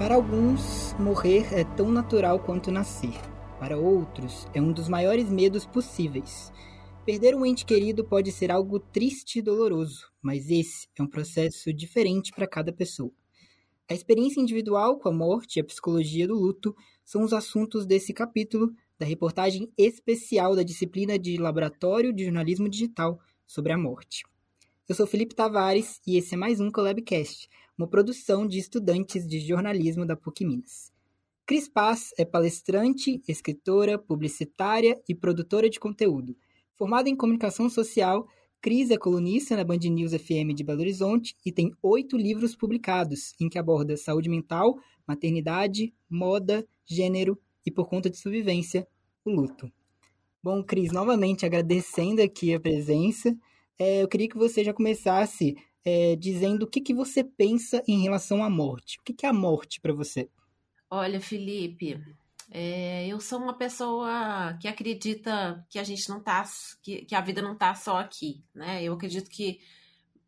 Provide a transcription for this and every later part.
Para alguns, morrer é tão natural quanto nascer. Para outros, é um dos maiores medos possíveis. Perder um ente querido pode ser algo triste e doloroso, mas esse é um processo diferente para cada pessoa. A experiência individual com a morte e a psicologia do luto são os assuntos desse capítulo da reportagem especial da disciplina de Laboratório de Jornalismo Digital sobre a morte. Eu sou Felipe Tavares e esse é mais um Collabcast, uma produção de estudantes de jornalismo da PUC Minas. Cris Paz é palestrante, escritora, publicitária e produtora de conteúdo. Formada em comunicação social, Cris é colunista na Band News FM de Belo Horizonte e tem oito livros publicados, em que aborda saúde mental, maternidade, moda, gênero e, por conta de sobrevivência, o luto. Bom, Cris, novamente agradecendo aqui a presença, é, eu queria que você já começasse é, dizendo o que, que você pensa em relação à morte. O que, que é a morte para você? Olha, Felipe, é, eu sou uma pessoa que acredita que a gente não tá, que, que a vida não está só aqui, né? Eu acredito que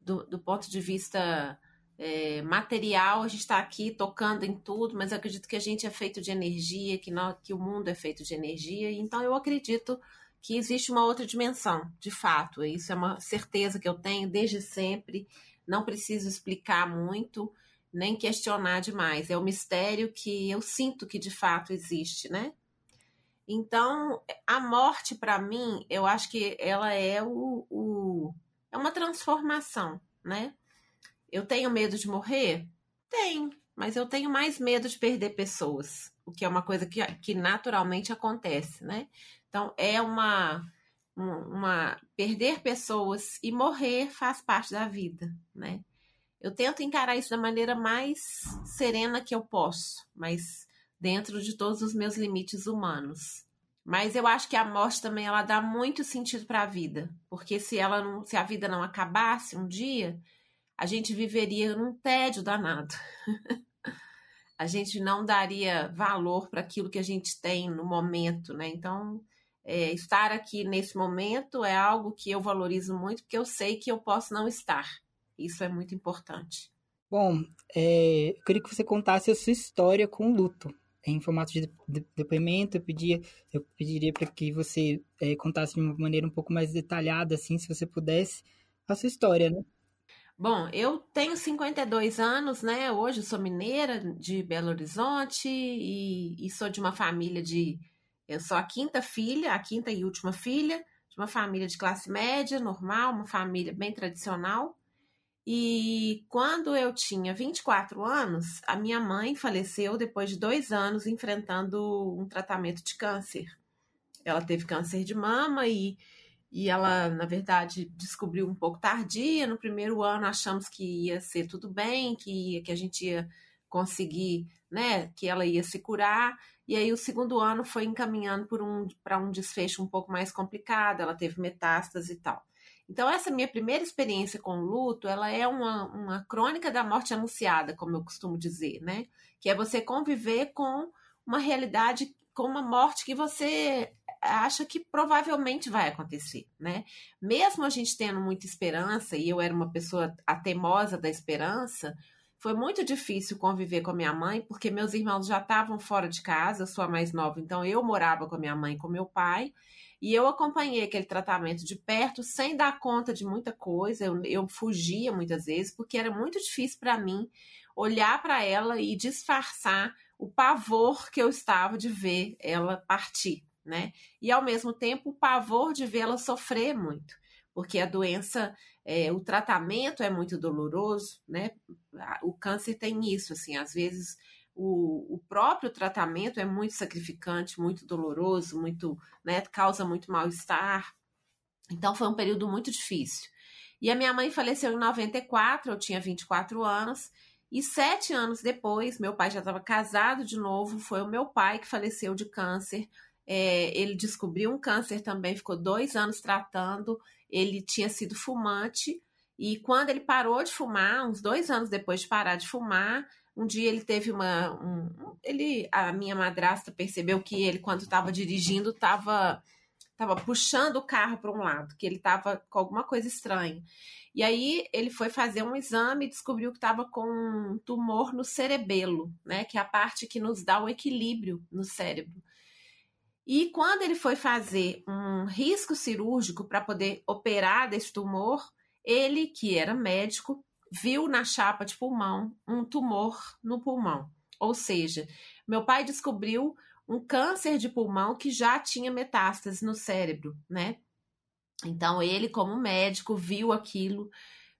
do, do ponto de vista é, material, a gente está aqui tocando em tudo, mas eu acredito que a gente é feito de energia, que, não, que o mundo é feito de energia, então eu acredito que existe uma outra dimensão, de fato. Isso é uma certeza que eu tenho desde sempre. Não preciso explicar muito, nem questionar demais. É o um mistério que eu sinto que de fato existe, né? Então, a morte, para mim, eu acho que ela é o, o, é uma transformação, né? Eu tenho medo de morrer? Tenho, mas eu tenho mais medo de perder pessoas, o que é uma coisa que, que naturalmente acontece, né? Então, é uma, uma. Perder pessoas e morrer faz parte da vida, né? Eu tento encarar isso da maneira mais serena que eu posso, mas dentro de todos os meus limites humanos. Mas eu acho que a morte também ela dá muito sentido para a vida, porque se ela não, se a vida não acabasse um dia, a gente viveria num tédio danado. a gente não daria valor para aquilo que a gente tem no momento, né? Então, é, estar aqui nesse momento é algo que eu valorizo muito, porque eu sei que eu posso não estar. Isso é muito importante. Bom, é, eu queria que você contasse a sua história com o luto. Em formato de, de depoimento, eu, pedia, eu pediria para que você é, contasse de uma maneira um pouco mais detalhada, assim, se você pudesse, a sua história, né? Bom, eu tenho 52 anos, né? Hoje eu sou mineira de Belo Horizonte e, e sou de uma família de eu sou a quinta filha, a quinta e última filha de uma família de classe média, normal, uma família bem tradicional. E quando eu tinha 24 anos, a minha mãe faleceu depois de dois anos enfrentando um tratamento de câncer. Ela teve câncer de mama e, e ela, na verdade, descobriu um pouco tardia. No primeiro ano, achamos que ia ser tudo bem, que, ia, que a gente ia conseguir, né, que ela ia se curar. E aí o segundo ano foi encaminhando para um, um desfecho um pouco mais complicado, ela teve metástase e tal. Então, essa minha primeira experiência com o luto, ela é uma, uma crônica da morte anunciada, como eu costumo dizer, né? Que é você conviver com uma realidade, com uma morte que você acha que provavelmente vai acontecer, né? Mesmo a gente tendo muita esperança, e eu era uma pessoa a teimosa da esperança, foi muito difícil conviver com a minha mãe, porque meus irmãos já estavam fora de casa, eu sou a mais nova, então eu morava com a minha mãe e com meu pai, e eu acompanhei aquele tratamento de perto sem dar conta de muita coisa, eu, eu fugia muitas vezes, porque era muito difícil para mim olhar para ela e disfarçar o pavor que eu estava de ver ela partir, né? E ao mesmo tempo o pavor de vê-la sofrer muito porque a doença, é, o tratamento é muito doloroso, né? O câncer tem isso, assim, às vezes o, o próprio tratamento é muito sacrificante, muito doloroso, muito, né, causa muito mal-estar. Então foi um período muito difícil. E a minha mãe faleceu em 94, eu tinha 24 anos, e sete anos depois, meu pai já estava casado de novo, foi o meu pai que faleceu de câncer. É, ele descobriu um câncer também, ficou dois anos tratando. Ele tinha sido fumante e quando ele parou de fumar, uns dois anos depois de parar de fumar, um dia ele teve uma. Um, ele, a minha madrasta percebeu que ele, quando estava dirigindo, estava estava puxando o carro para um lado, que ele estava com alguma coisa estranha. E aí ele foi fazer um exame e descobriu que estava com um tumor no cerebelo, né? Que é a parte que nos dá o equilíbrio no cérebro. E quando ele foi fazer um risco cirúrgico para poder operar desse tumor, ele, que era médico, viu na chapa de pulmão um tumor no pulmão. Ou seja, meu pai descobriu um câncer de pulmão que já tinha metástase no cérebro, né? Então ele, como médico, viu aquilo.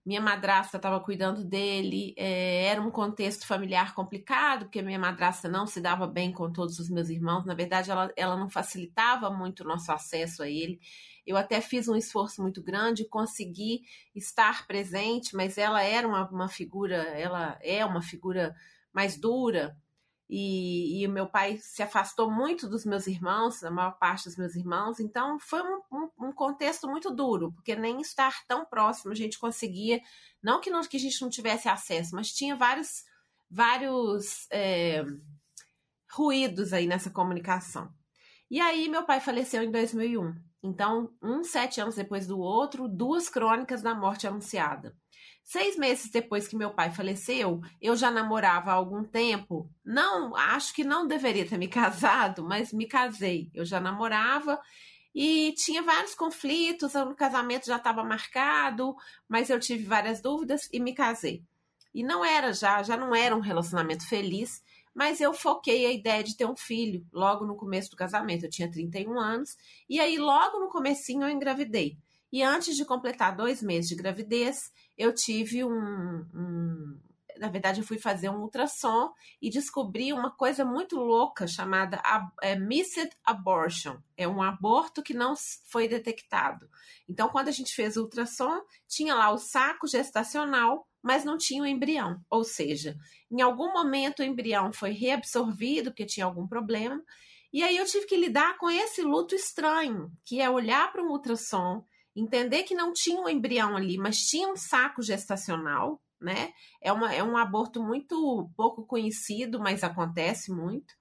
Minha madrasta estava cuidando dele. É, era um contexto familiar complicado, porque minha madrasta não se dava bem com todos os meus irmãos. Na verdade, ela, ela não facilitava muito o nosso acesso a ele. Eu até fiz um esforço muito grande, consegui estar presente, mas ela era uma, uma figura, ela é uma figura mais dura, e, e, o meu pai se afastou muito dos meus irmãos, da maior parte dos meus irmãos, então foi um, um, um, contexto muito duro, porque nem estar tão próximo a gente conseguia, não que, não, que a gente não tivesse acesso, mas tinha vários, vários é, ruídos aí nessa comunicação. E aí meu pai faleceu em 2001, então, um sete anos depois do outro, duas crônicas da morte anunciada. Seis meses depois que meu pai faleceu, eu já namorava há algum tempo. Não, acho que não deveria ter me casado, mas me casei. Eu já namorava e tinha vários conflitos. O casamento já estava marcado, mas eu tive várias dúvidas e me casei. E não era já, já não era um relacionamento feliz, mas eu foquei a ideia de ter um filho logo no começo do casamento. Eu tinha 31 anos e aí logo no comecinho eu engravidei. E antes de completar dois meses de gravidez, eu tive um, um na verdade, eu fui fazer um ultrassom e descobri uma coisa muito louca chamada é, missed abortion. É um aborto que não foi detectado. Então, quando a gente fez o ultrassom, tinha lá o saco gestacional, mas não tinha o embrião. Ou seja, em algum momento o embrião foi reabsorvido porque tinha algum problema. E aí eu tive que lidar com esse luto estranho, que é olhar para um ultrassom entender que não tinha um embrião ali, mas tinha um saco gestacional, né? É, uma, é um aborto muito pouco conhecido, mas acontece muito.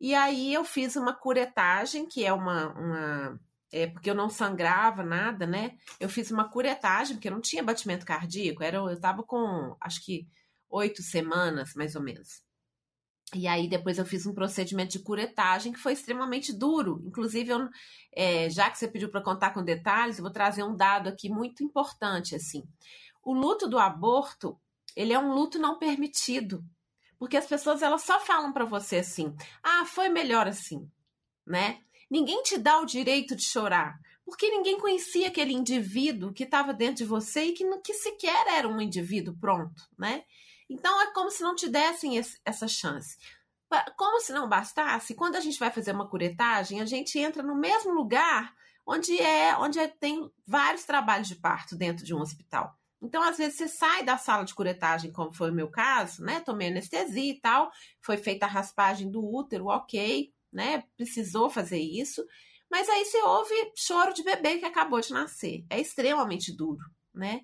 E aí eu fiz uma curetagem, que é uma. uma é, porque eu não sangrava nada, né? Eu fiz uma curetagem, porque eu não tinha batimento cardíaco, era, eu estava com acho que oito semanas, mais ou menos. E aí depois eu fiz um procedimento de curetagem que foi extremamente duro. Inclusive, eu, é, já que você pediu para contar com detalhes, eu vou trazer um dado aqui muito importante assim. O luto do aborto, ele é um luto não permitido, porque as pessoas elas só falam para você assim: "Ah, foi melhor assim", né? Ninguém te dá o direito de chorar, porque ninguém conhecia aquele indivíduo que estava dentro de você e que, que sequer era um indivíduo pronto, né? Então é como se não te dessem esse, essa chance. Como se não bastasse, quando a gente vai fazer uma curetagem, a gente entra no mesmo lugar onde é onde é, tem vários trabalhos de parto dentro de um hospital. Então, às vezes, você sai da sala de curetagem, como foi o meu caso, né? Tomei anestesia e tal, foi feita a raspagem do útero, ok, né? Precisou fazer isso. Mas aí você ouve choro de bebê que acabou de nascer. É extremamente duro, né?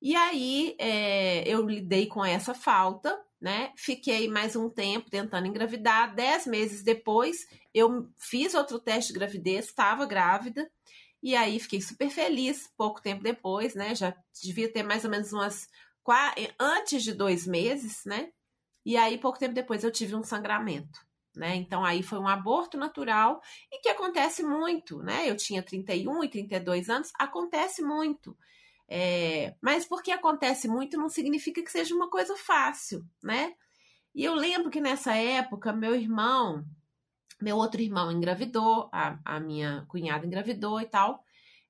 E aí é, eu lidei com essa falta, né? Fiquei mais um tempo tentando engravidar. Dez meses depois, eu fiz outro teste de gravidez, estava grávida. E aí fiquei super feliz. Pouco tempo depois, né? Já devia ter mais ou menos umas antes de dois meses, né? E aí pouco tempo depois eu tive um sangramento. Né? Então aí foi um aborto natural e que acontece muito, né? Eu tinha 31 e 32 anos, acontece muito. É, mas porque acontece muito não significa que seja uma coisa fácil, né? E eu lembro que nessa época, meu irmão, meu outro irmão engravidou, a, a minha cunhada engravidou e tal.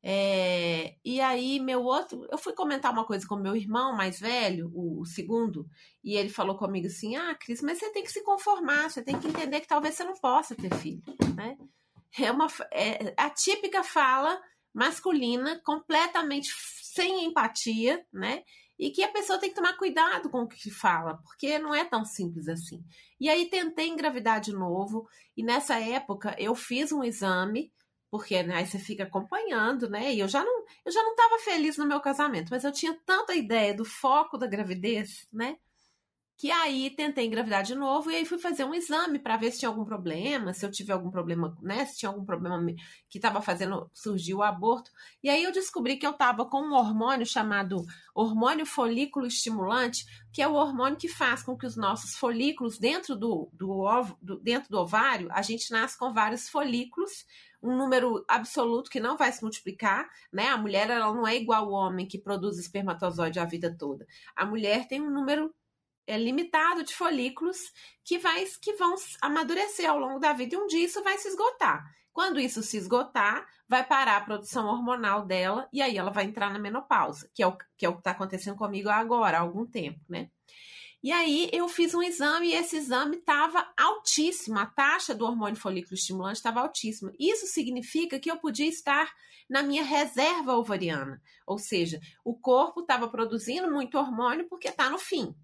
É, e aí, meu outro. Eu fui comentar uma coisa com meu irmão mais velho, o, o, segundo, e ele falou comigo assim: Ah, Cris, mas você tem que se conformar, você tem que entender que talvez você não possa ter filho, né? É uma é, a típica fala masculina, completamente sem empatia, né? E que a pessoa tem que tomar cuidado com o que fala, porque não é tão simples assim. E aí tentei engravidar de novo, e nessa época eu fiz um exame, porque né, aí você fica acompanhando, né? E eu já não, eu já não estava feliz no meu casamento, mas eu tinha tanta ideia do foco da gravidez, né? Que aí tentei engravidar de novo e aí fui fazer um exame para ver se tinha algum problema, se eu tive algum problema, né, se tinha algum problema que estava fazendo surgir o aborto. E aí eu descobri que eu estava com um hormônio chamado hormônio folículo estimulante, que é o hormônio que faz com que os nossos folículos dentro do, do, ovo, do, dentro do ovário, a gente nasce com vários folículos um número absoluto que não vai se multiplicar, né? A mulher ela não é igual ao homem que produz espermatozoide a vida toda. A mulher tem um número é, limitado de folículos que, vai, que vão amadurecer ao longo da vida e um dia isso vai se esgotar. Quando isso se esgotar, vai parar a produção hormonal dela e aí ela vai entrar na menopausa, que é o que é está acontecendo comigo agora, há algum tempo, né? E aí eu fiz um exame e esse exame estava altíssimo, a taxa do hormônio folículo estimulante estava altíssima. Isso significa que eu podia estar na minha reserva ovariana, ou seja, o corpo estava produzindo muito hormônio porque está no fim,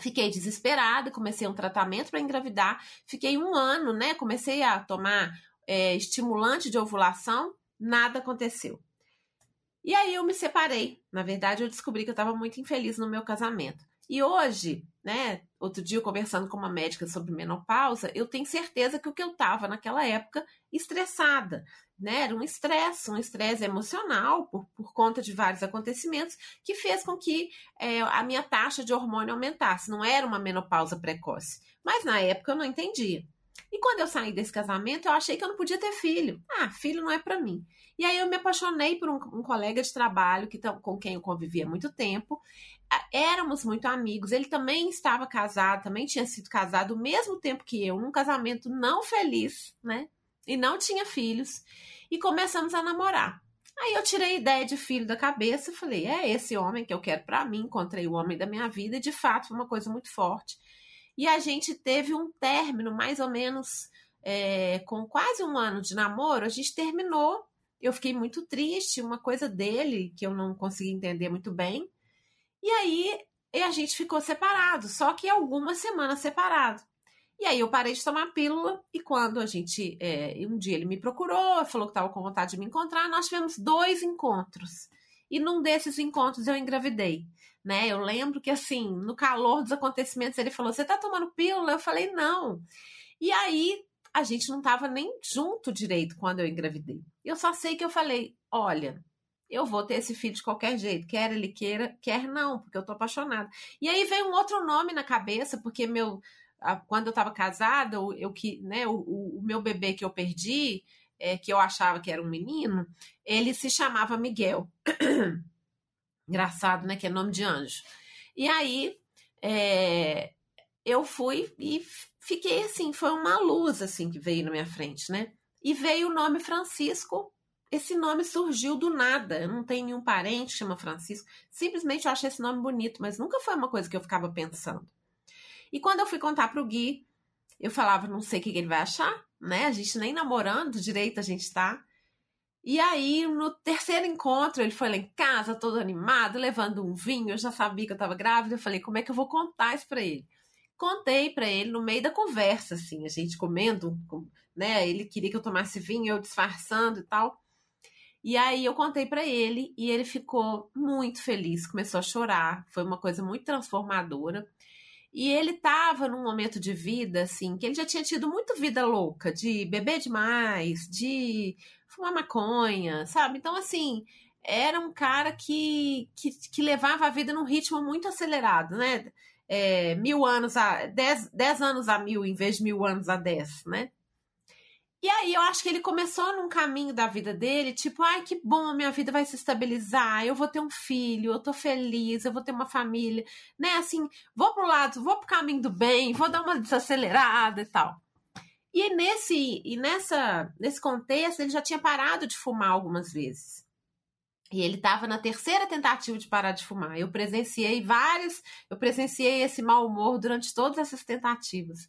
Fiquei desesperada, comecei um tratamento para engravidar. Fiquei um ano, né? Comecei a tomar é, estimulante de ovulação, nada aconteceu. E aí eu me separei. Na verdade, eu descobri que eu estava muito infeliz no meu casamento. E hoje, né, outro dia conversando com uma médica sobre menopausa, eu tenho certeza que o que eu estava naquela época estressada, né, era um estresse, um estresse emocional por, por conta de vários acontecimentos que fez com que é, a minha taxa de hormônio aumentasse. Não era uma menopausa precoce, mas na época eu não entendia. E quando eu saí desse casamento, eu achei que eu não podia ter filho. Ah, filho não é para mim. E aí eu me apaixonei por um, um colega de trabalho que, com quem eu convivia há muito tempo. Éramos muito amigos. Ele também estava casado, também tinha sido casado o mesmo tempo que eu, num casamento não feliz, né? E não tinha filhos. E começamos a namorar. Aí eu tirei a ideia de filho da cabeça e falei: é esse homem que eu quero para mim. Encontrei o homem da minha vida e de fato foi uma coisa muito forte. E a gente teve um término, mais ou menos é, com quase um ano de namoro, a gente terminou. Eu fiquei muito triste, uma coisa dele que eu não consegui entender muito bem. E aí a gente ficou separado, só que algumas semanas separado. E aí eu parei de tomar pílula e quando a gente, é, um dia ele me procurou, falou que estava com vontade de me encontrar, nós tivemos dois encontros. E num desses encontros eu engravidei né? Eu lembro que, assim, no calor dos acontecimentos, ele falou: Você tá tomando pílula? Eu falei: Não. E aí, a gente não tava nem junto direito quando eu engravidei. Eu só sei que eu falei: Olha, eu vou ter esse filho de qualquer jeito, quer ele queira, quer não, porque eu tô apaixonada. E aí veio um outro nome na cabeça, porque meu. Quando eu estava casada, eu que, né, o, o, meu bebê que eu perdi, é, que eu achava que era um menino, ele se chamava Miguel. Engraçado, né? Que é nome de anjo. E aí, é, eu fui e fiquei assim, foi uma luz assim que veio na minha frente, né? E veio o nome Francisco. Esse nome surgiu do nada. Eu não tenho nenhum parente que chama Francisco. Simplesmente eu achei esse nome bonito, mas nunca foi uma coisa que eu ficava pensando. E quando eu fui contar pro Gui, eu falava, não sei o que ele vai achar, né? A gente nem namorando direito a gente tá. E aí, no terceiro encontro, ele foi lá em casa, todo animado, levando um vinho. Eu já sabia que eu estava grávida. Eu falei, como é que eu vou contar isso para ele? Contei para ele no meio da conversa, assim, a gente comendo, né? Ele queria que eu tomasse vinho, eu disfarçando e tal. E aí eu contei para ele e ele ficou muito feliz, começou a chorar. Foi uma coisa muito transformadora. E ele estava num momento de vida, assim, que ele já tinha tido muito vida louca, de beber demais, de fumar maconha, sabe? Então, assim, era um cara que, que, que levava a vida num ritmo muito acelerado, né? É, mil anos a. Dez, dez anos a mil em vez de mil anos a dez, né? E aí eu acho que ele começou num caminho da vida dele, tipo, ai que bom, minha vida vai se estabilizar, eu vou ter um filho, eu tô feliz, eu vou ter uma família, né? Assim, vou pro lado, vou pro caminho do bem, vou dar uma desacelerada e tal. E nesse, e nessa, nesse contexto, ele já tinha parado de fumar algumas vezes. E ele estava na terceira tentativa de parar de fumar. Eu presenciei vários, eu presenciei esse mau humor durante todas essas tentativas.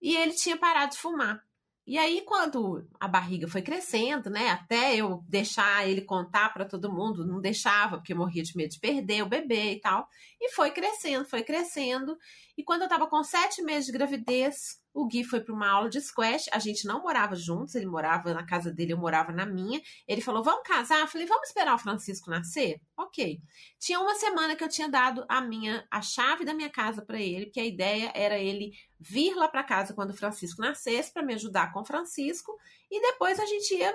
E ele tinha parado de fumar. E aí, quando a barriga foi crescendo, né, até eu deixar ele contar para todo mundo, não deixava, porque morria de medo de perder o bebê e tal. E foi crescendo, foi crescendo. E quando eu estava com sete meses de gravidez, O Gui foi para uma aula de squash. A gente não morava juntos, ele morava na casa dele, eu morava na minha. Ele falou: Vamos casar? Eu falei: Vamos esperar o Francisco nascer? Ok. Tinha uma semana que eu tinha dado a minha a chave da minha casa para ele, porque a ideia era ele vir lá para casa quando o Francisco nascesse para me ajudar com o Francisco e depois a gente ia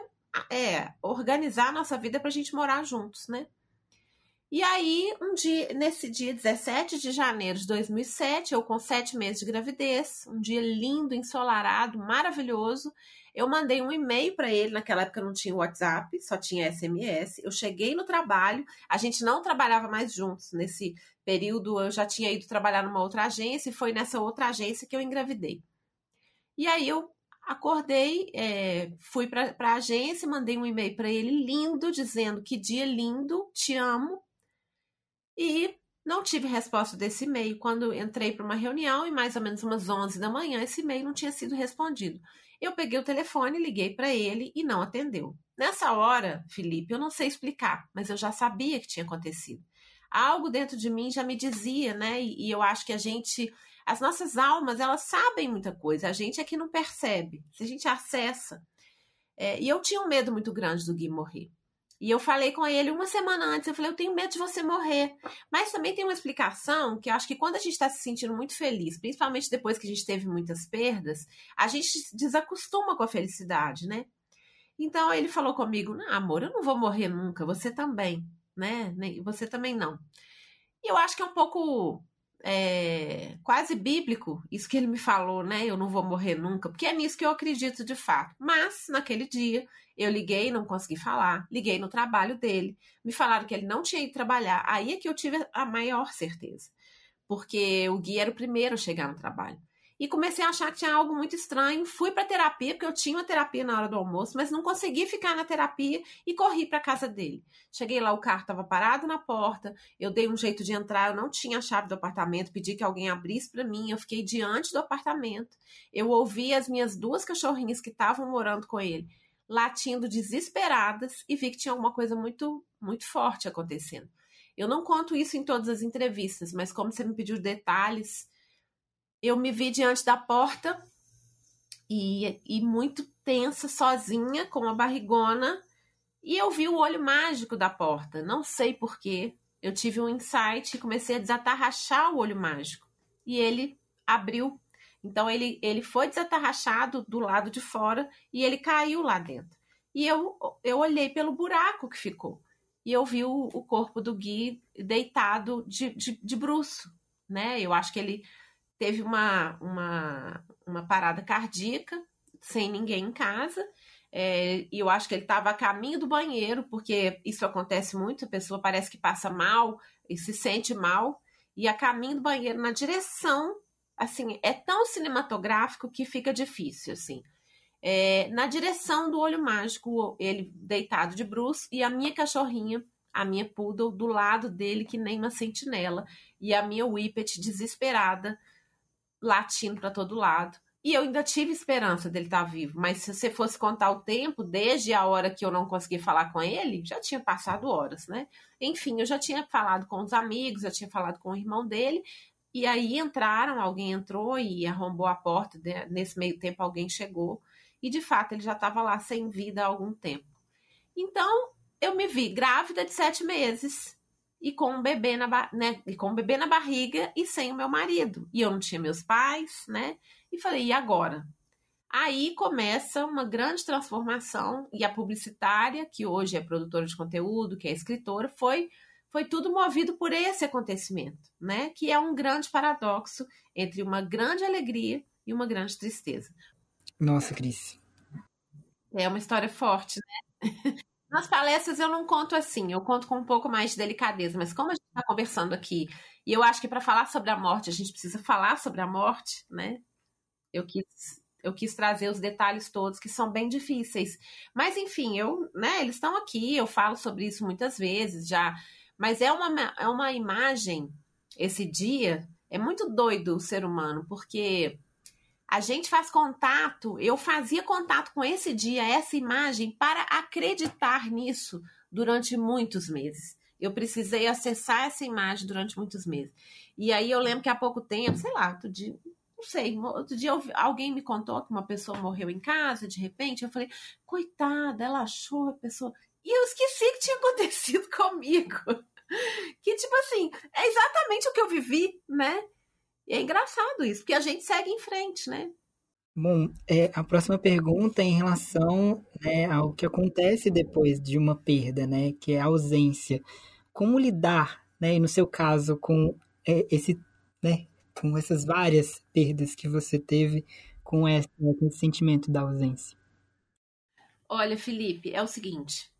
é, organizar a nossa vida para a gente morar juntos, né? E aí, um dia, nesse dia 17 de janeiro de 2007, eu com sete meses de gravidez, um dia lindo, ensolarado, maravilhoso, eu mandei um e-mail para ele. Naquela época não tinha WhatsApp, só tinha SMS. Eu cheguei no trabalho, a gente não trabalhava mais juntos. Nesse período, eu já tinha ido trabalhar numa outra agência e foi nessa outra agência que eu engravidei. E aí eu acordei, é, fui para a agência, mandei um e-mail para ele lindo, dizendo que dia lindo, te amo, e não tive resposta desse e-mail. Quando entrei para uma reunião, e mais ou menos umas 11 da manhã, esse e-mail não tinha sido respondido. Eu peguei o telefone, liguei para ele e não atendeu. Nessa hora, Felipe, eu não sei explicar, mas eu já sabia que tinha acontecido. Algo dentro de mim já me dizia, né? E, e eu acho que a gente, as nossas almas, elas sabem muita coisa. A gente é que não percebe. Se a gente acessa. É, e eu tinha um medo muito grande do Gui morrer. E eu falei com ele uma semana antes, eu falei, eu tenho medo de você morrer. Mas também tem uma explicação que eu acho que quando a gente está se sentindo muito feliz, principalmente depois que a gente teve muitas perdas, a gente desacostuma com a felicidade, né? Então ele falou comigo, não, amor, eu não vou morrer nunca, você também, né? Você também não. E eu acho que é um pouco é, quase bíblico isso que ele me falou, né? Eu não vou morrer nunca, porque é nisso que eu acredito de fato. Mas naquele dia eu liguei, não consegui falar, liguei no trabalho dele, me falaram que ele não tinha ido trabalhar. Aí é que eu tive a maior certeza, porque o Gui era o primeiro a chegar no trabalho e comecei a achar que tinha algo muito estranho. Fui para terapia, porque eu tinha uma terapia na hora do almoço, mas não consegui ficar na terapia e corri para casa dele. Cheguei lá, o carro estava parado na porta, eu dei um jeito de entrar, eu não tinha a chave do apartamento, pedi que alguém abrisse para mim, eu fiquei diante do apartamento. Eu ouvi as minhas duas cachorrinhas que estavam morando com ele latindo desesperadas e vi que tinha alguma coisa muito muito forte acontecendo. Eu não conto isso em todas as entrevistas, mas como você me pediu detalhes, eu me vi diante da porta e, e muito tensa, sozinha, com a barrigona, e eu vi o olho mágico da porta. Não sei porquê. Eu tive um insight e comecei a desatarrachar o olho mágico. E ele abriu. Então ele, ele foi desatarrachado do lado de fora e ele caiu lá dentro. E eu, eu olhei pelo buraco que ficou. E eu vi o, o corpo do Gui deitado de, de, de bruço. Né? Eu acho que ele teve uma, uma, uma parada cardíaca, sem ninguém em casa. É, e eu acho que ele estava a caminho do banheiro, porque isso acontece muito, a pessoa parece que passa mal e se sente mal, e a caminho do banheiro na direção, assim, é tão cinematográfico que fica difícil, assim. É, na direção do olho mágico, ele deitado de bruxo, e a minha cachorrinha, a minha poodle, do lado dele, que nem uma sentinela, e a minha whippet desesperada, latindo para todo lado. E eu ainda tive esperança dele estar tá vivo, mas se você fosse contar o tempo, desde a hora que eu não consegui falar com ele, já tinha passado horas, né? Enfim, eu já tinha falado com os amigos, já tinha falado com o irmão dele, e aí entraram, alguém entrou e arrombou a porta. Nesse meio tempo, alguém chegou, e de fato ele já estava lá sem vida há algum tempo. Então, eu me vi grávida de sete meses, e com um bebê na, né, e com um bebê na barriga e sem o meu marido. E eu não tinha meus pais, né? E falei, e agora? Aí começa uma grande transformação e a publicitária, que hoje é produtora de conteúdo, que é escritora, foi foi tudo movido por esse acontecimento, né? Que é um grande paradoxo entre uma grande alegria e uma grande tristeza. Nossa, Cris. É uma história forte, né? Nas palestras eu não conto assim, eu conto com um pouco mais de delicadeza, mas como a gente está conversando aqui, e eu acho que para falar sobre a morte, a gente precisa falar sobre a morte, né? Eu quis, eu quis trazer os detalhes todos que são bem difíceis. Mas enfim, eu, né, eles estão aqui, eu falo sobre isso muitas vezes já, mas é uma, é uma imagem, esse dia, é muito doido o ser humano, porque a gente faz contato, eu fazia contato com esse dia, essa imagem, para acreditar nisso durante muitos meses. Eu precisei acessar essa imagem durante muitos meses. E aí eu lembro que há pouco tempo, sei lá, dia, não sei, outro dia alguém me contou que uma pessoa morreu em casa, de repente, eu falei, coitada, ela achou a pessoa. E eu esqueci que tinha acontecido comigo. Que, tipo assim, é exatamente o que eu vivi, né? E é engraçado isso, porque a gente segue em frente, né? Bom, é, a próxima pergunta é em relação né, ao que acontece depois de uma perda, né? Que é a ausência. Como lidar, né? No seu caso, com é, esse, né? Com essas várias perdas que você teve com esse, com esse sentimento da ausência. Olha, Felipe, é o seguinte.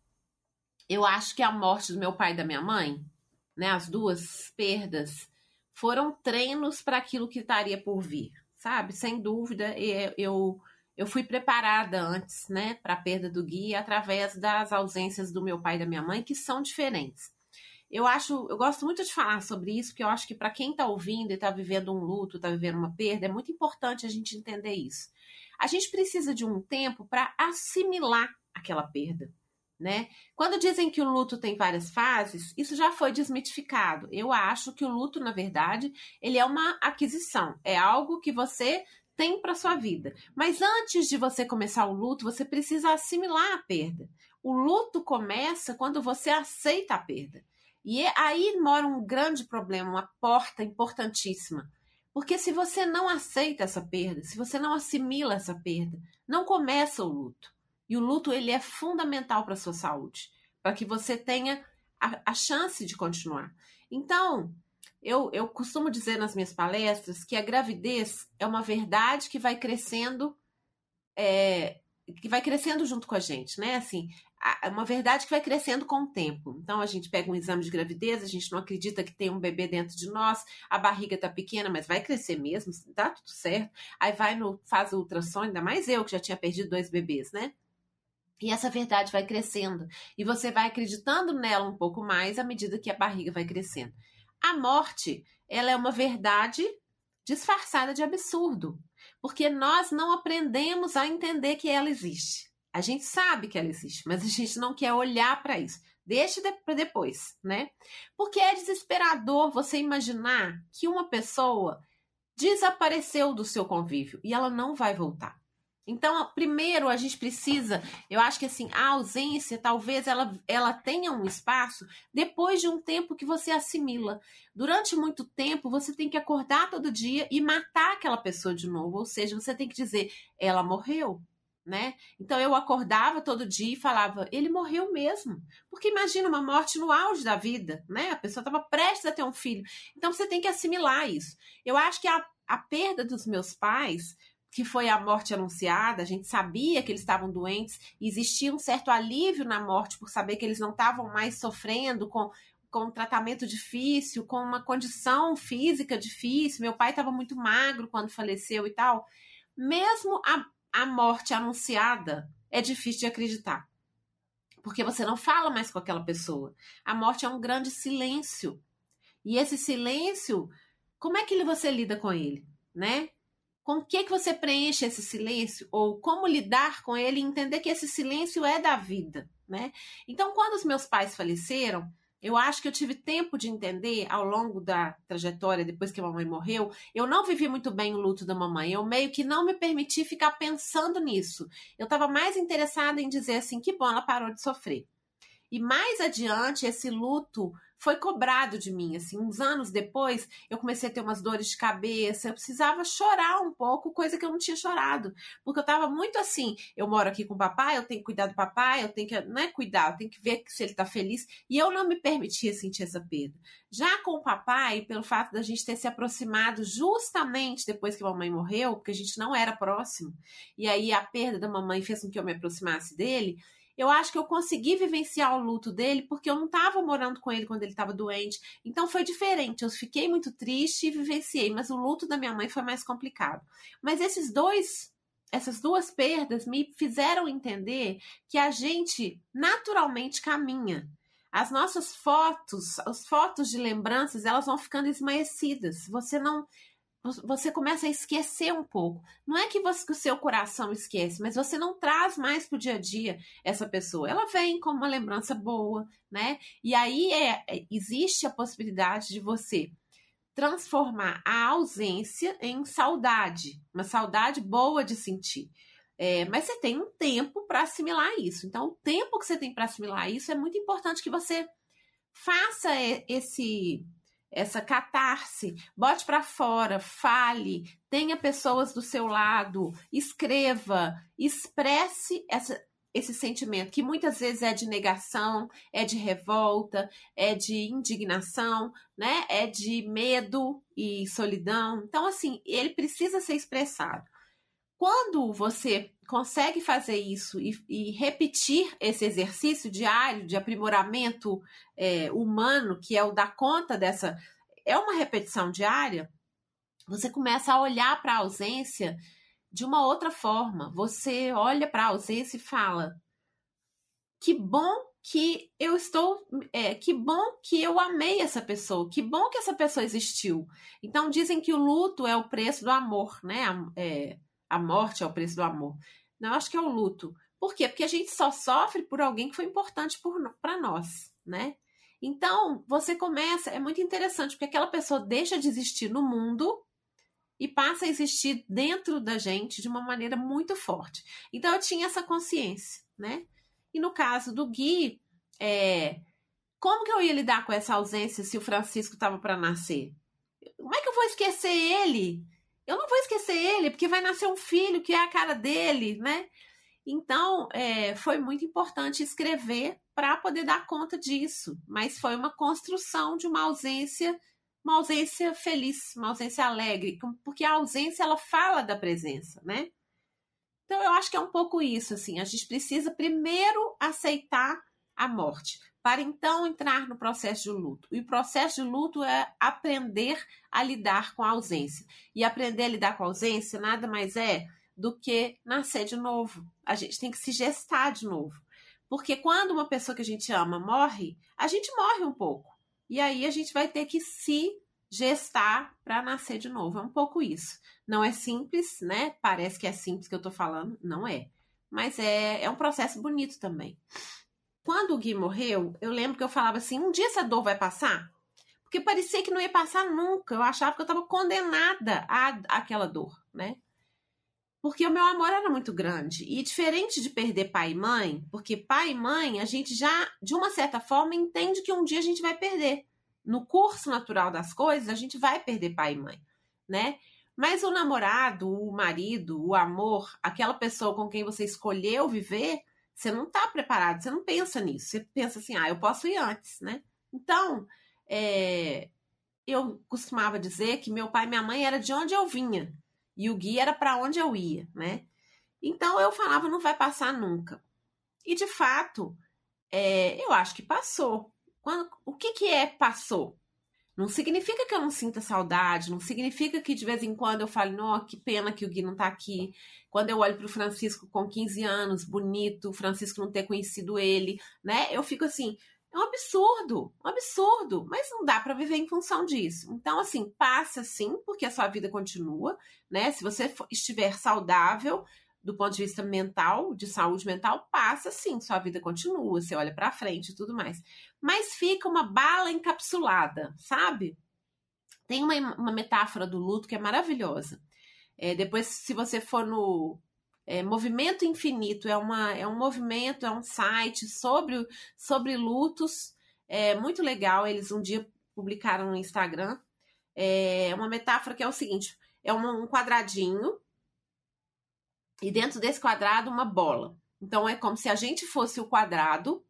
Eu acho que a morte do meu pai e da minha mãe, né, as duas perdas, foram treinos para aquilo que estaria por vir, sabe? Sem dúvida, eu eu fui preparada antes, né, para a perda do Gui através das ausências do meu pai e da minha mãe, que são diferentes. Eu acho, eu gosto muito de falar sobre isso, porque eu acho que para quem está ouvindo e está vivendo um luto, está vivendo uma perda, é muito importante a gente entender isso. A gente precisa de um tempo para assimilar aquela perda né? Quando dizem que o luto tem várias fases, isso já foi desmitificado. Eu acho que o luto, na verdade, ele é uma aquisição, é algo que você tem para sua vida. Mas antes de você começar o luto, você precisa assimilar a perda. O luto começa quando você aceita a perda. E é aí mora um grande problema, uma porta importantíssima. Porque se você não aceita essa perda, se você não assimila essa perda, não começa o luto. E o luto ele é fundamental para a sua saúde, para que você tenha a, a, chance de continuar. Então, eu, eu costumo dizer nas minhas palestras que a gravidez é uma verdade que vai crescendo, é, que vai crescendo junto com a gente, né? Assim, é uma verdade que vai crescendo com o tempo. Então a gente pega um exame de gravidez, a gente não acredita que tem um bebê dentro de nós, a barriga tá pequena, mas vai crescer mesmo, tá tudo certo. Aí vai no faz o ultrassom, ainda mais eu que já tinha perdido dois bebês, né? E essa verdade vai crescendo. E você vai acreditando nela um pouco mais à medida que a barriga vai crescendo. A morte, ela é uma verdade disfarçada de absurdo. Porque nós não aprendemos a entender que ela existe. A gente sabe que ela existe, mas a gente não quer olhar para isso. Deixa para depois, né? Porque é desesperador você imaginar que uma pessoa desapareceu do seu convívio e ela não vai voltar. Então, primeiro a gente precisa, eu acho que assim, a ausência talvez ela, ela tenha um espaço depois de um tempo que você assimila. Durante muito tempo, você tem que acordar todo dia e matar aquela pessoa de novo, ou seja, você tem que dizer, ela morreu, né? Então eu acordava todo dia e falava, ele morreu mesmo. Porque imagina uma morte no auge da vida, né? A pessoa estava prestes a ter um filho. Então você tem que assimilar isso. Eu acho que a, a perda dos meus pais que foi a morte anunciada, a gente sabia que eles estavam doentes, existia um certo alívio na morte por saber que eles não estavam mais sofrendo com, com um tratamento difícil, com uma condição física difícil. Meu pai estava muito magro quando faleceu e tal. Mesmo a, a morte anunciada é difícil de acreditar. Porque você não fala mais com aquela pessoa. A morte é um grande silêncio. E esse silêncio, como é que você lida com ele, né? Com o que, que você preenche esse silêncio ou como lidar com ele e entender que esse silêncio é da vida, né? Então, quando os meus pais faleceram, eu acho que eu tive tempo de entender ao longo da trajetória, depois que a mamãe morreu, eu não vivi muito bem o luto da mamãe. Eu meio que não me permiti ficar pensando nisso. Eu estava mais interessada em dizer assim: que bom, ela parou de sofrer. E mais adiante, esse luto foi cobrado de mim. Assim, uns anos depois, eu comecei a ter umas dores de cabeça, eu precisava chorar um pouco, coisa que eu não tinha chorado, porque eu estava muito assim. Eu moro aqui com o papai, eu tenho que cuidar do papai, eu tenho que, não é cuidar, eu tenho que ver se ele está feliz, e eu não me permitia sentir essa perda. Já com o papai, pelo fato da gente ter se aproximado justamente depois que a mamãe morreu, porque a gente não era próximo, e aí a perda da mamãe fez com que eu me aproximasse dele eu acho que eu consegui vivenciar o luto dele porque eu não estava morando com ele quando ele estava doente. Então foi diferente. Eu fiquei muito triste e vivenciei, mas o luto da minha mãe foi mais complicado. Mas esses dois, essas duas perdas me fizeram entender que a gente naturalmente caminha. As nossas fotos, as fotos de lembranças, elas vão ficando esmaecidas. Você não você começa a esquecer um pouco. Não é que, você, que o seu coração esquece, mas você não traz mais para o dia a dia essa pessoa. Ela vem como uma lembrança boa, né? E aí é, é, existe a possibilidade de você transformar a ausência em saudade, uma saudade boa de sentir. É, mas você tem um tempo para assimilar isso. Então, o tempo que você tem para assimilar isso é muito importante que você faça esse essa catarse, bote para fora, fale, tenha pessoas do seu lado, escreva, expresse essa, esse sentimento, que muitas vezes é de negação, é de revolta, é de indignação, né? É de medo e solidão. Então, assim, ele precisa ser expressado. Quando você consegue fazer isso e, e repetir esse exercício diário de aprimoramento é, humano, que é o dar conta dessa. É uma repetição diária, você começa a olhar para a ausência de uma outra forma. Você olha para a ausência e fala: que bom que eu estou, é, que bom que eu amei essa pessoa, que bom que essa pessoa existiu. Então dizem que o luto é o preço do amor, né? É, a morte é o preço do amor. Não, acho que é o luto. Por quê? Porque a gente só sofre por alguém que foi importante para nós, né? Então, você começa, é muito interessante, porque aquela pessoa deixa de existir no mundo e passa a existir dentro da gente de uma maneira muito forte. Então eu tinha essa consciência, né? E no caso do Gui, é, como que eu ia lidar com essa ausência se o Francisco estava para nascer? Como é que eu vou esquecer ele? Eu não vou esquecer ele, porque vai nascer um filho que é a cara dele, né? Então, é, foi muito importante escrever para poder dar conta disso, mas foi uma construção de uma ausência uma ausência feliz, uma ausência alegre, porque a ausência ela fala da presença, né? Então eu acho que é um pouco isso, assim, a gente precisa primeiro aceitar a morte, para então entrar no processo de luto. E o processo de luto é aprender a lidar com a ausência. E aprender a lidar com a ausência nada mais é do que nascer de novo. A gente tem que se gestar de novo. Porque quando uma pessoa que a gente ama morre, a gente morre um pouco. E aí a gente vai ter que se gestar para nascer de novo. É um pouco isso. Não é simples, né? Parece que é simples que eu tô falando, não é. Mas é, é um processo bonito também. Quando o Gui morreu, eu lembro que eu falava assim: um dia essa dor vai passar? Porque parecia que não ia passar nunca. Eu achava que eu estava condenada a aquela dor, né? Porque o meu amor era muito grande. E diferente de perder pai e mãe, porque pai e mãe a gente já, de uma certa forma, entende que um dia a gente vai perder. No curso natural das coisas, a gente vai perder pai e mãe, né? Mas o namorado, o marido, o amor, aquela pessoa com quem você escolheu viver, você não está preparado, você não pensa nisso. Você pensa assim, ah, eu posso ir antes, né? Então, é, eu costumava dizer que meu pai e minha mãe era de onde eu vinha. E o guia era para onde eu ia, né? Então eu falava, não vai passar nunca. E de fato, é, eu acho que passou. Quando, o que, que é passou? Não significa que eu não sinta saudade, não significa que de vez em quando eu fale, não, que pena que o Gui não tá aqui. Quando eu olho para o Francisco com 15 anos, bonito, Francisco não ter conhecido ele, né? Eu fico assim, é um absurdo, um absurdo, mas não dá para viver em função disso. Então, assim, passa sim, porque a sua vida continua, né? Se você estiver saudável do ponto de vista mental, de saúde mental, passa sim, sua vida continua, você olha para frente e tudo mais. Mas fica uma bala encapsulada, sabe? Tem uma, uma metáfora do luto que é maravilhosa. É, depois, se você for no é, Movimento Infinito é, uma, é um movimento, é um site sobre, sobre lutos. É muito legal. Eles um dia publicaram no Instagram. É uma metáfora que é o seguinte: é um quadradinho e dentro desse quadrado uma bola. Então é como se a gente fosse o quadrado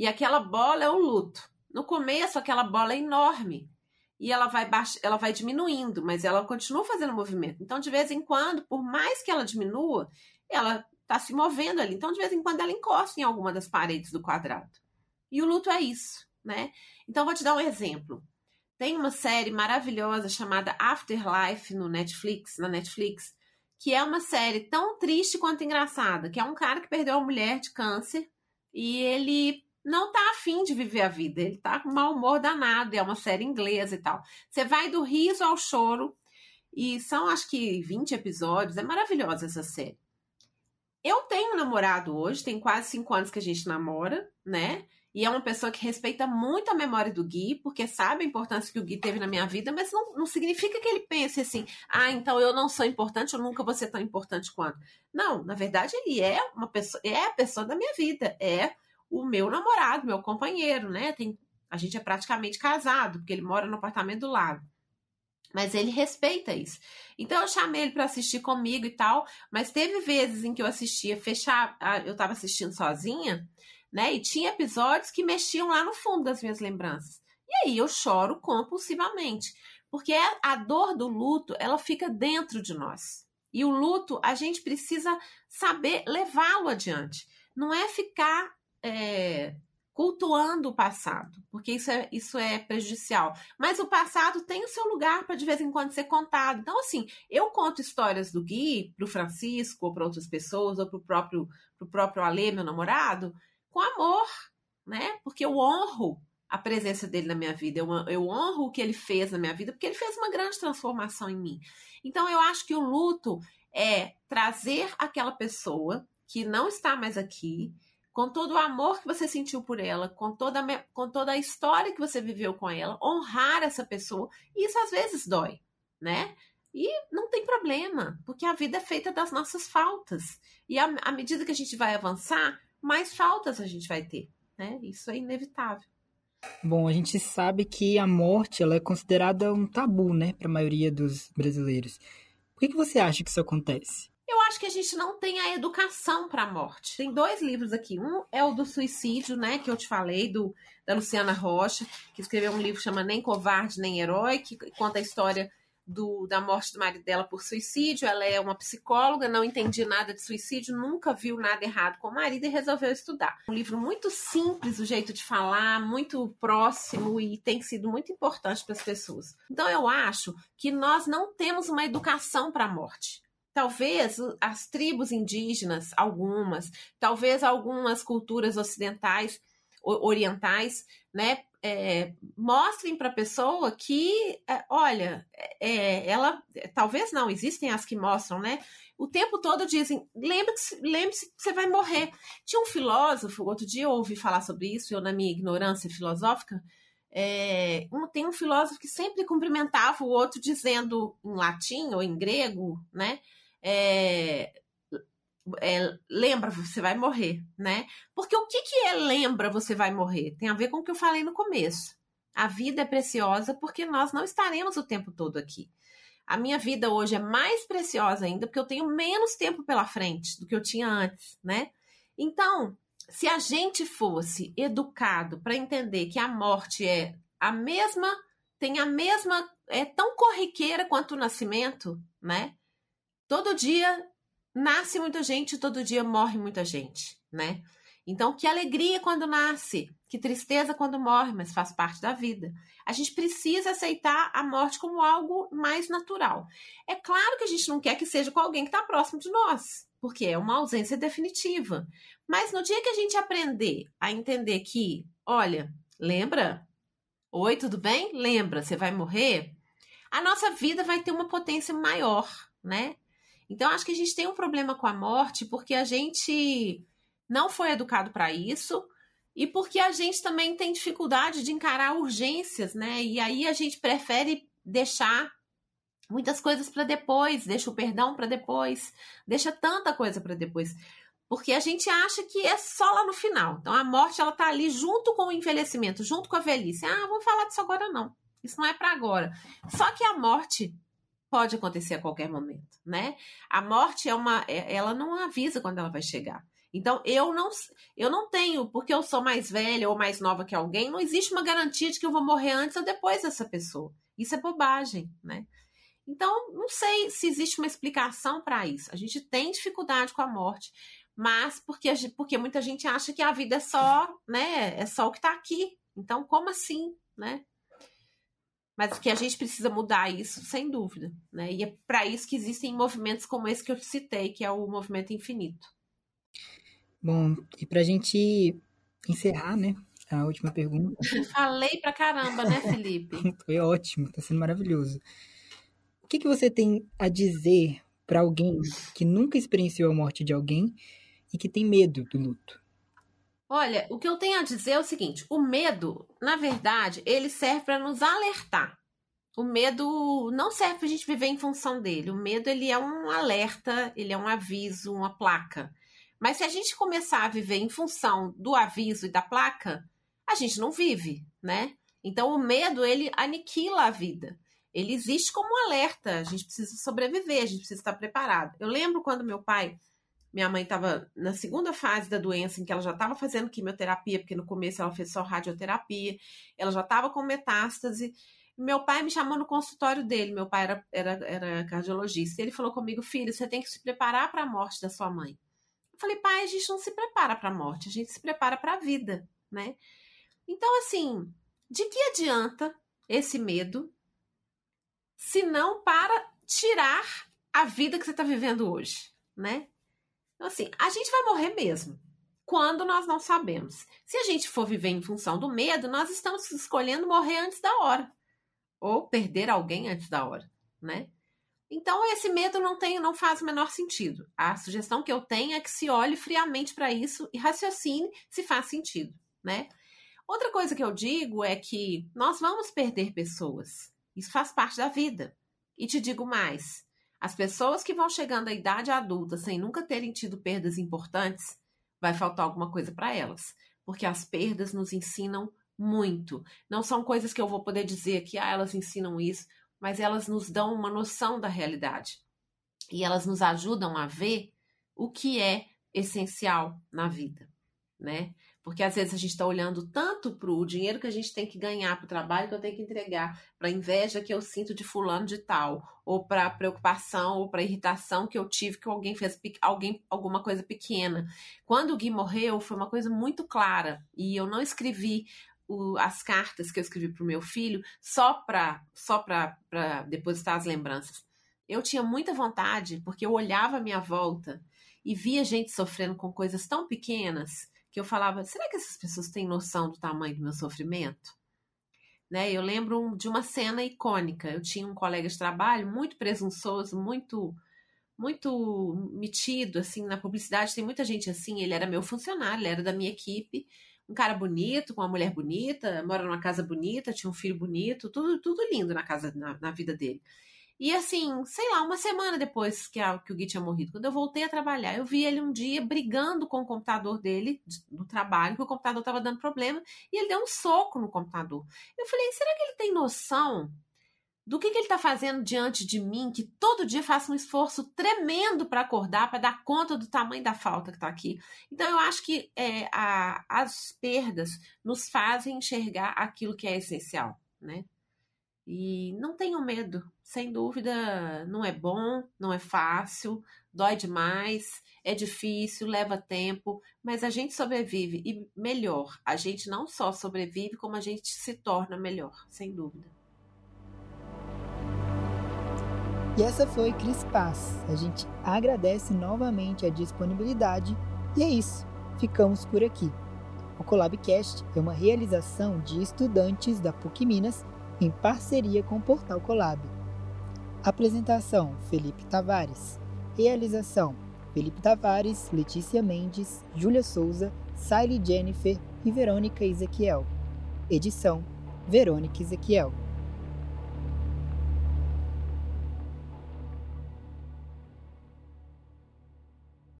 e aquela bola é o luto. No começo, aquela bola é enorme e ela vai baix... ela vai diminuindo, mas ela continua fazendo movimento. Então, de vez em quando, por mais que ela diminua, ela está se movendo ali. Então, de vez em quando, ela encosta em alguma das paredes do quadrado. E o luto é isso, né? Então, vou te dar um exemplo. Tem uma série maravilhosa chamada Afterlife no Netflix, na Netflix, que é uma série tão triste quanto engraçada, que é um cara que perdeu a mulher de câncer e ele não tá afim de viver a vida, ele tá com mau humor danado, é uma série inglesa e tal. Você vai do riso ao choro, e são acho que 20 episódios, é maravilhosa essa série. Eu tenho um namorado hoje, tem quase cinco anos que a gente namora, né? E é uma pessoa que respeita muito a memória do Gui, porque sabe a importância que o Gui teve na minha vida, mas não, não significa que ele pense assim, ah, então eu não sou importante, eu nunca vou ser tão importante quanto. Não, na verdade, ele é uma pessoa, é a pessoa da minha vida, é o meu namorado, meu companheiro, né? Tem, a gente é praticamente casado, porque ele mora no apartamento do lado. Mas ele respeita isso. Então eu chamei ele para assistir comigo e tal, mas teve vezes em que eu assistia fechar, eu estava assistindo sozinha, né? E tinha episódios que mexiam lá no fundo das minhas lembranças. E aí eu choro compulsivamente, porque a dor do luto, ela fica dentro de nós. E o luto, a gente precisa saber levá-lo adiante. Não é ficar é, cultuando o passado, porque isso é, isso é prejudicial. Mas o passado tem o seu lugar para de vez em quando ser contado. Então, assim, eu conto histórias do Gui para o Francisco, ou para outras pessoas, ou para o próprio, pro próprio Alê, meu namorado, com amor, né? Porque eu honro a presença dele na minha vida, eu, eu honro o que ele fez na minha vida, porque ele fez uma grande transformação em mim. Então, eu acho que o luto é trazer aquela pessoa que não está mais aqui, com todo o amor que você sentiu por ela, com toda, com toda a história que você viveu com ela, honrar essa pessoa. Isso às vezes dói, né? E não tem problema, porque a vida é feita das nossas faltas. E à, à medida que a gente vai avançar, mais faltas a gente vai ter, né? Isso é inevitável. Bom, a gente sabe que a morte ela é considerada um tabu, né, para a maioria dos brasileiros. Por que, que você acha que isso acontece? Acho que a gente não tem a educação para a morte. Tem dois livros aqui. Um é o do suicídio, né, que eu te falei, do da Luciana Rocha, que escreveu um livro que chama Nem Covarde Nem Herói, que conta a história do, da morte do marido dela por suicídio. Ela é uma psicóloga, não entendi nada de suicídio, nunca viu nada errado com o marido e resolveu estudar. Um livro muito simples, o jeito de falar, muito próximo e tem sido muito importante para as pessoas. Então eu acho que nós não temos uma educação para a morte. Talvez as tribos indígenas, algumas, talvez algumas culturas ocidentais, orientais, né, é, mostrem para a pessoa que, é, olha, é, ela, talvez não, existem as que mostram, né? O tempo todo dizem, lembre-se lembre que você vai morrer. Tinha um filósofo, outro dia eu ouvi falar sobre isso, eu na minha ignorância filosófica, é, um, tem um filósofo que sempre cumprimentava o outro dizendo em latim ou em grego, né? É, é, lembra, você vai morrer, né? Porque o que, que é lembra, você vai morrer? Tem a ver com o que eu falei no começo. A vida é preciosa porque nós não estaremos o tempo todo aqui. A minha vida hoje é mais preciosa ainda porque eu tenho menos tempo pela frente do que eu tinha antes, né? Então, se a gente fosse educado para entender que a morte é a mesma, tem a mesma, é tão corriqueira quanto o nascimento, né? Todo dia nasce muita gente, todo dia morre muita gente, né? Então, que alegria quando nasce, que tristeza quando morre, mas faz parte da vida. A gente precisa aceitar a morte como algo mais natural. É claro que a gente não quer que seja com alguém que está próximo de nós, porque é uma ausência definitiva. Mas no dia que a gente aprender a entender que, olha, lembra? Oi, tudo bem? Lembra, você vai morrer? A nossa vida vai ter uma potência maior, né? Então, acho que a gente tem um problema com a morte porque a gente não foi educado para isso e porque a gente também tem dificuldade de encarar urgências, né? E aí a gente prefere deixar muitas coisas para depois, deixa o perdão para depois, deixa tanta coisa para depois. Porque a gente acha que é só lá no final. Então a morte ela tá ali junto com o envelhecimento, junto com a velhice. Ah, vamos falar disso agora não. Isso não é para agora. Só que a morte pode acontecer a qualquer momento, né? A morte é uma, é, ela não avisa quando ela vai chegar. Então eu não, eu não tenho, porque eu sou mais velha ou mais nova que alguém, não existe uma garantia de que eu vou morrer antes ou depois dessa pessoa. Isso é bobagem, né? Então, não sei se existe uma explicação para isso. A gente tem dificuldade com a morte, mas porque, porque muita gente acha que a vida é só, né? É só o que está aqui. Então, como assim, né? Mas que a gente precisa mudar isso, sem dúvida. Né? E é para isso que existem movimentos como esse que eu citei, que é o movimento infinito. Bom, e para a gente encerrar, né? A última pergunta. Falei pra caramba, né, Felipe? Foi ótimo, está sendo maravilhoso. O que, que você tem a dizer para alguém que nunca experienciou a morte de alguém e que tem medo do luto? Olha, o que eu tenho a dizer é o seguinte: o medo, na verdade, ele serve para nos alertar. O medo não serve para a gente viver em função dele. O medo ele é um alerta, ele é um aviso, uma placa. Mas se a gente começar a viver em função do aviso e da placa, a gente não vive, né? Então o medo ele aniquila a vida. Ele existe como um alerta. A gente precisa sobreviver, a gente precisa estar preparado. Eu lembro quando meu pai minha mãe estava na segunda fase da doença, em que ela já estava fazendo quimioterapia, porque no começo ela fez só radioterapia, ela já estava com metástase. Meu pai me chamou no consultório dele, meu pai era, era, era cardiologista. Ele falou comigo, filho, você tem que se preparar para a morte da sua mãe. Eu falei, pai, a gente não se prepara para a morte, a gente se prepara para a vida, né? Então, assim, de que adianta esse medo se não para tirar a vida que você está vivendo hoje, né? Então, assim, a gente vai morrer mesmo. Quando nós não sabemos. Se a gente for viver em função do medo, nós estamos escolhendo morrer antes da hora. Ou perder alguém antes da hora, né? Então, esse medo não tem, não faz o menor sentido. A sugestão que eu tenho é que se olhe friamente para isso e raciocine se faz sentido, né? Outra coisa que eu digo é que nós vamos perder pessoas. Isso faz parte da vida. E te digo mais: as pessoas que vão chegando à idade adulta sem nunca terem tido perdas importantes, vai faltar alguma coisa para elas, porque as perdas nos ensinam muito. Não são coisas que eu vou poder dizer que ah, elas ensinam isso, mas elas nos dão uma noção da realidade. E elas nos ajudam a ver o que é essencial na vida, né? Porque às vezes a gente está olhando tanto para o dinheiro que a gente tem que ganhar para o trabalho que eu tenho que entregar, para a inveja que eu sinto de fulano de tal, ou para a preocupação ou para a irritação que eu tive que alguém fez alguém, alguma coisa pequena. Quando o Gui morreu, foi uma coisa muito clara e eu não escrevi o, as cartas que eu escrevi para o meu filho só para só depositar as lembranças. Eu tinha muita vontade, porque eu olhava à minha volta e via gente sofrendo com coisas tão pequenas que eu falava: será que essas pessoas têm noção do tamanho do meu sofrimento? Né? Eu lembro de uma cena icônica. Eu tinha um colega de trabalho muito presunçoso, muito muito metido assim na publicidade. Tem muita gente assim. Ele era meu funcionário, ele era da minha equipe. Um cara bonito, com uma mulher bonita, mora numa casa bonita, tinha um filho bonito, tudo, tudo lindo na casa, na, na vida dele. E assim, sei lá, uma semana depois que, a, que o Gui tinha morrido, quando eu voltei a trabalhar, eu vi ele um dia brigando com o computador dele, no trabalho, que o computador estava dando problema, e ele deu um soco no computador. Eu falei, será que ele tem noção do que, que ele está fazendo diante de mim, que todo dia faço um esforço tremendo para acordar, para dar conta do tamanho da falta que está aqui. Então, eu acho que é, a, as perdas nos fazem enxergar aquilo que é essencial, né? E não tenham medo, sem dúvida, não é bom, não é fácil, dói demais, é difícil, leva tempo, mas a gente sobrevive e melhor, a gente não só sobrevive, como a gente se torna melhor, sem dúvida. E essa foi Cris Paz. A gente agradece novamente a disponibilidade e é isso. Ficamos por aqui. O Colabcast é uma realização de estudantes da PUC Minas em parceria com o Portal Colab. Apresentação: Felipe Tavares. Realização: Felipe Tavares, Letícia Mendes, Júlia Souza, Siley Jennifer e Verônica Ezequiel. Edição: Verônica Ezequiel.